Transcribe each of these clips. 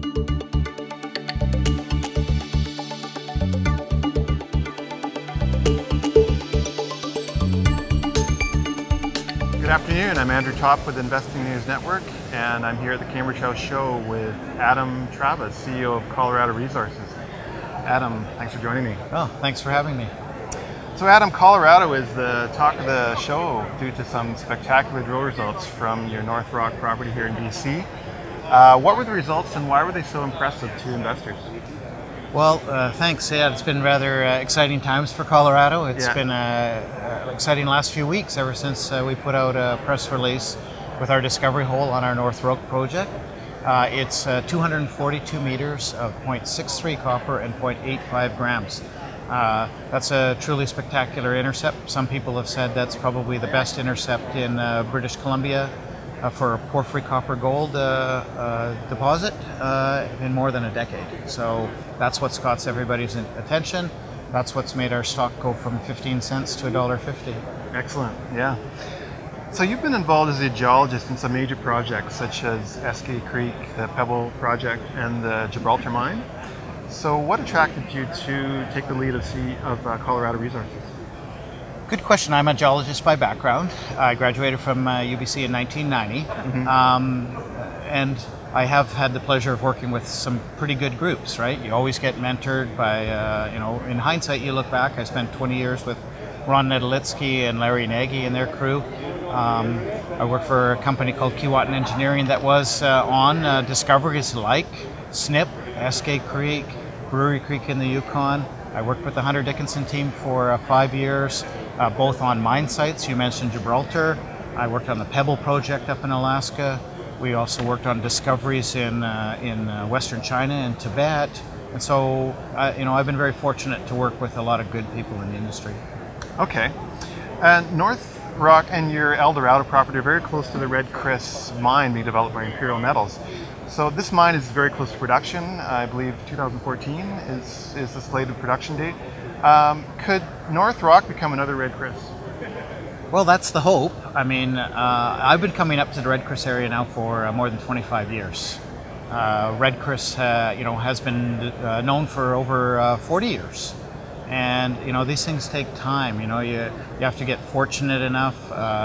Good afternoon. I'm Andrew Topf with Investing News Network, and I'm here at the Cambridge House Show with Adam Travis, CEO of Colorado Resources. Adam, thanks for joining me. Oh, thanks for having me. So, Adam, Colorado is the talk of the show due to some spectacular drill results from your North ROK property here in BC. Uh, what were the results, and why were they so impressive to investors? Well, uh, thanks. Yeah, it's been rather uh, exciting times for Colorado. It's Yeah. been an exciting last few weeks ever since uh, we put out a press release with our discovery hole on our North ROK project. Uh, it's uh, 242 meters of 0.63 copper and 0.85 grams. Uh, that's a truly spectacular intercept. Some people have said that's probably the best intercept in uh, British Columbia uh, for a porphyry copper gold uh, uh, deposit uh, in more than a decade. So that's what's got everybody's attention. That's what's made our stock go from 15 cents to $1.50. Excellent, yeah. So, you've been involved as a geologist in some major projects such as Eskay Creek, the Pebble Project, and the Gibraltar Mine. So, what attracted you to take the lead of, C- of uh, Colorado Resources? Good question. I'm a geologist by background. I graduated from uh, UBC in 1990. Um, and I have had the pleasure of working with some pretty good groups, right? You always get mentored by, uh, you know, in hindsight, you look back, I spent 20 years with Ron Netolitzky and Larry Nagy and their crew. Um, I worked for a company called Keewatin Engineering that was uh, on uh, discoveries like SNIP, Eskay Creek, Brewery Creek in the Yukon. I worked with the Hunter Dickinson team for uh, five years, uh, both on mine sites. You mentioned Gibraltar. I worked on the Pebble project up in Alaska. We also worked on discoveries in uh, in uh, Western China and Tibet. And so, uh, you know, I've been very fortunate to work with a lot of good people in the industry. Okay. Uh, North ROK and your El Dorado property are very close to the Red Chris mine being developed by Imperial Metals. So this mine is very close to production. I believe 2014 is, is the slated production date. Um, could North ROK become another Red Chris? Well, that's the hope. I mean, uh, I've been coming up to the Red Chris area now for uh, more than 25 years. Uh, Red Chris, uh, you know, has been uh, known for over uh, 40 years, and you know these things take time. You know, you you have to get fortunate enough.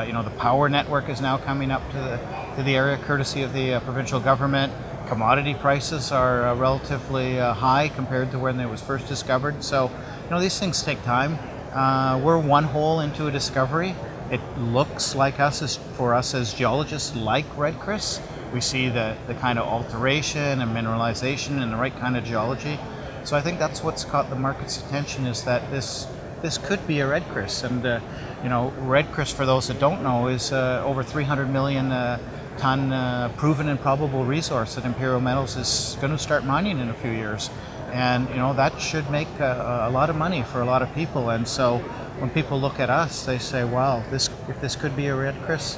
You know, the power network is now coming up to the to the area, courtesy of the provincial government. Commodity prices are relatively high compared to when they was first discovered. So, you know, these things take time. Uh, we're one hole into a discovery. It looks like us as for us as geologists like Red Chris. We see the, the kind of alteration and mineralization and the right kind of geology. So I think that's what's caught the market's attention is that this this could be a Red Chris. And uh, you know, Red Chris, for those that don't know, is uh, over 300 million uh, ton uh, proven and probable resource that Imperial Metals is going to start mining in a few years. And you know that should make uh, a lot of money for a lot of people. And so when people look at us, they say, "Wow, this if this could be a Red Chris,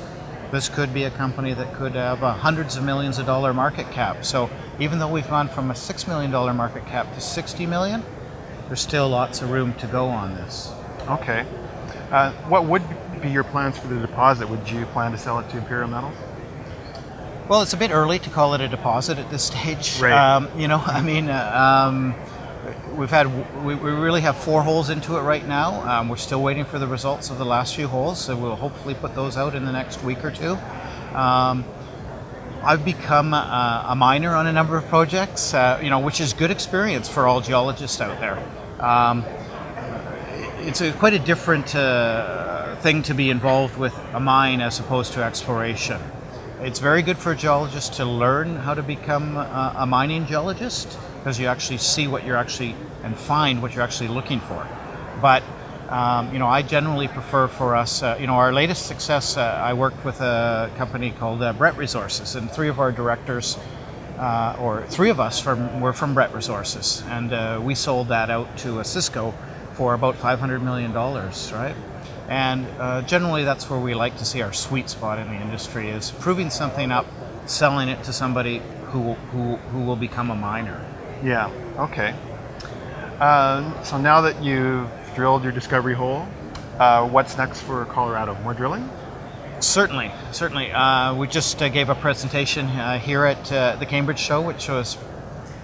this could be a company that could have uh, hundreds of millions of dollar market cap." So even though we've gone from a six million dollar market cap to 60 million, there's still lots of room to go on this. Okay. Uh, what would be your plans for the deposit? Would you plan to sell it to Imperial Metals? Well, it's a bit early to call it a deposit at this stage. Right. Um, you know, I mean, uh, um, we've had we, we really have four holes into it right now. Um, we're still waiting for the results of the last few holes, so we'll hopefully put those out in the next week or two. Um, I've become a, a miner on a number of projects, uh, you know, which is good experience for all geologists out there. Um, it's a, quite a different uh, thing to be involved with a mine as opposed to exploration. It's very good for a geologist to learn how to become a, a mining geologist because you actually see what you're actually and find what you're actually looking for. But um, you know, I generally prefer for us. Uh, you know, our latest success. Uh, I worked with a company called uh, Brett Resources, and three of our directors, uh, or three of us, from were from Brett Resources, and uh, we sold that out to Osisko for about 500 million dollars, right? And uh, generally, that's where we like to see our sweet spot in the industry is proving something up, selling it to somebody who who, who will become a miner. Yeah. Okay. Uh, so now that you've drilled your discovery hole, uh, what's next for Colorado? More drilling? Certainly, certainly. Uh, we just uh, gave a presentation uh, here at uh, the Cambridge show, which was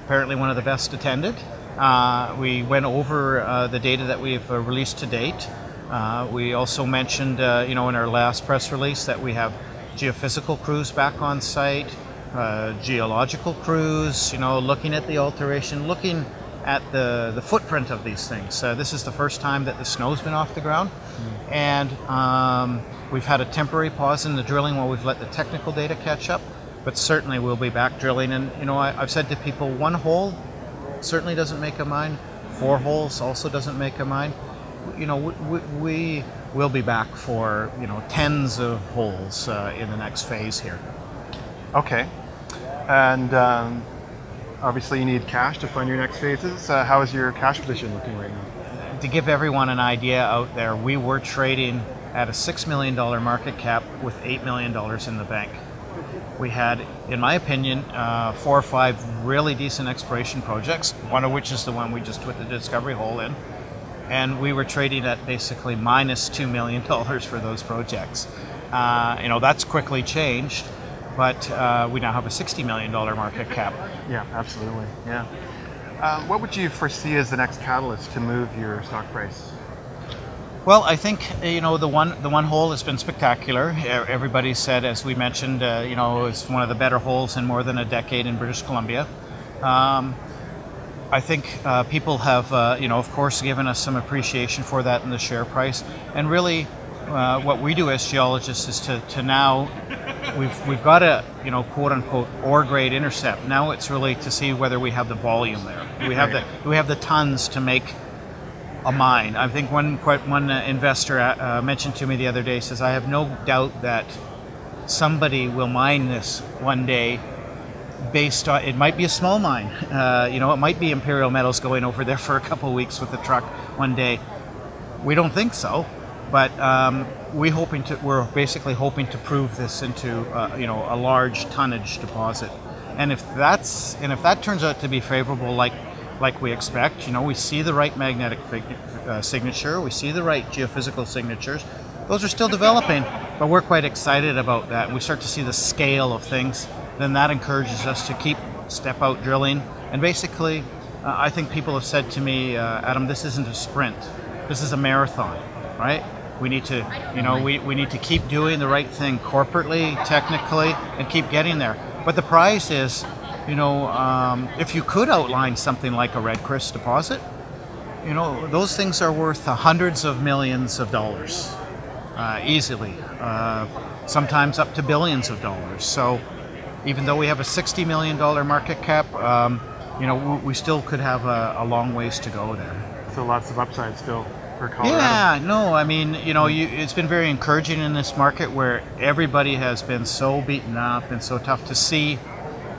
apparently one of the best attended. Uh, we went over uh, the data that we've uh, released to date. Uh, we also mentioned, uh, you know, in our last press release that we have geophysical crews back on site, uh, geological crews, you know, looking at the alteration, looking at the, the footprint of these things. Uh, this is the first time that the snow's been off the ground, and um, we've had a temporary pause in the drilling while we've let the technical data catch up. But certainly we'll be back drilling, and you know, I, I've said to people, one hole certainly doesn't make a mine. Four holes also doesn't make a mine. You know, we, we will be back for you know tens of holes uh, in the next phase here. Okay. And um, obviously, you need cash to fund your next phases. Uh, how is your cash position looking right now? To give everyone an idea out there, we were trading at a six million dollar market cap with eight million dollars in the bank. We had, in my opinion, uh, four or five really decent exploration projects. One of which is the one we just put the discovery hole in, and we were trading at basically minus two million dollars for those projects. Uh, you know that's quickly changed, but uh, we now have a sixty million dollar market cap. Yeah, absolutely. Yeah. Uh, what would you foresee as the next catalyst to move your stock price? Well, I think you know the one the one hole has been spectacular. Everybody said, as we mentioned, uh, you know, it's one of the better holes in more than a decade in British Columbia. Um, I think uh, people have, uh, you know, of course, given us some appreciation for that in the share price. And really, uh, what we do as geologists is to, to now we've we've got a you know quote unquote ore grade intercept. Now it's really to see whether we have the volume there. Do we have the do we have the tons to make a mine. I think one quite one uh, investor uh, uh, mentioned to me the other day says I have no doubt that somebody will mine this one day. Based on it might be a small mine, uh, you know, it might be Imperial Metals going over there for a couple weeks with the truck one day. We don't think so, but um, we hoping to we're basically hoping to prove this into uh, you know a large tonnage deposit, and if that's and if that turns out to be favorable, like like we expect, you know, we see the right magnetic fig- uh, signature, we see the right geophysical signatures. Those are still developing, but we're quite excited about that. We start to see the scale of things, then that encourages us to keep step out drilling. And basically, uh, I think people have said to me, uh, Adam, this isn't a sprint, this is a marathon, right? We need to, you know, we, we need to keep doing the right thing corporately, technically, and keep getting there. But the prize is, you know, um, if you could outline something like a Red Chris deposit, you know, those things are worth hundreds of millions of dollars uh, easily, uh, sometimes up to billions of dollars. So even though we have a $60 million market cap, um, you know, we, still could have a, a long ways to go there. So lots of upside still for Colorado. Yeah, no, I mean, you know, you, it's been very encouraging in this market where everybody has been so beaten up and so tough to see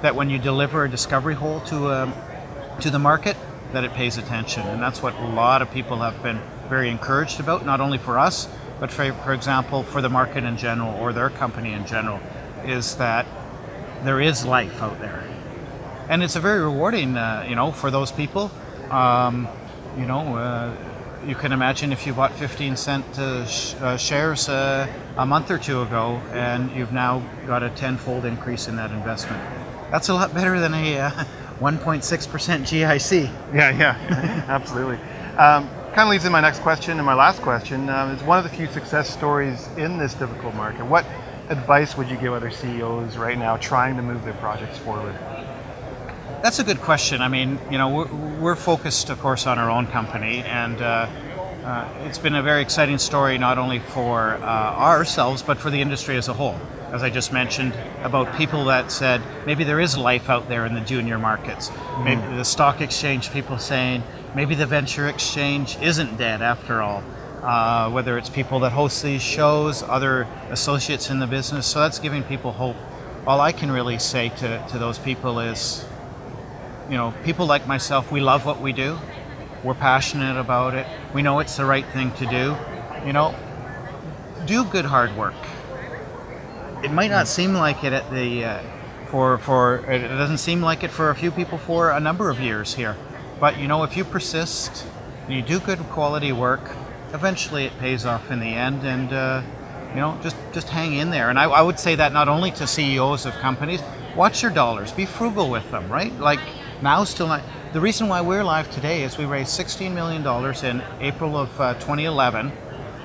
that when you deliver a discovery hole to um, to the market, that it pays attention, and that's what a lot of people have been very encouraged about. Not only for us, but for, for example, for the market in general or their company in general, is that there is life out there, and it's a very rewarding, uh, you know, for those people. Um, you know, uh, you can imagine if you bought 15 cent uh, sh- uh, shares uh, a month or two ago, and you've now got a tenfold increase in that investment. That's a lot better than a uh, 1.6% GIC. Yeah, yeah, absolutely. Um, kind of leads in my next question and my last question. Um, it's one of the few success stories in this difficult market. What advice would you give other CEOs right now trying to move their projects forward? That's a good question. I mean, you know, we're, we're focused, of course, on our own company, and uh, uh, it's been a very exciting story not only for uh, ourselves but for the industry as a whole. As I just mentioned, about people that said maybe there is life out there in the junior markets. Maybe the stock exchange people saying maybe the venture exchange isn't dead after all. Uh, whether it's people that host these shows, other associates in the business, so that's giving people hope. All I can really say to, to those people is you know, people like myself, we love what we do. We're passionate about it. We know it's the right thing to do. You know, do good hard work. It might not seem like it at the uh, for for it doesn't seem like it for a few people for a number of years here. But you know, if you persist, and you do good quality work, eventually it pays off in the end. And uh, you know, just just hang in there. And I, I would say that not only to CEOs of companies, watch your dollars, be frugal with them, right? Like Now, still not. The reason why we're live today is we raised $16 million in April of uh, 2011.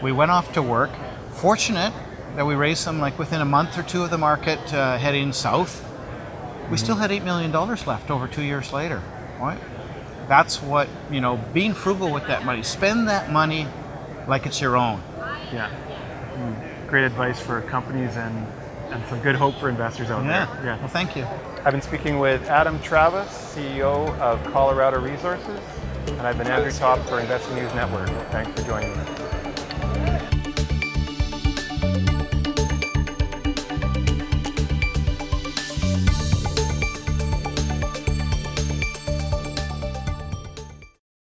We went off to work. Fortunate that we raised them like within a month or two of the market uh, heading south. We still had $8 million left over two years later. Right? That's what, you know, being frugal with that money. Spend that money like it's your own. Yeah. Mm, Great advice for companies and, and some good hope for investors out Yeah. there. Yeah. Well, thank you. I've been speaking with Adam Travis, CEO of Colorado Resources, and I've been Andrew Topf for Investing News Network. Thanks for joining me.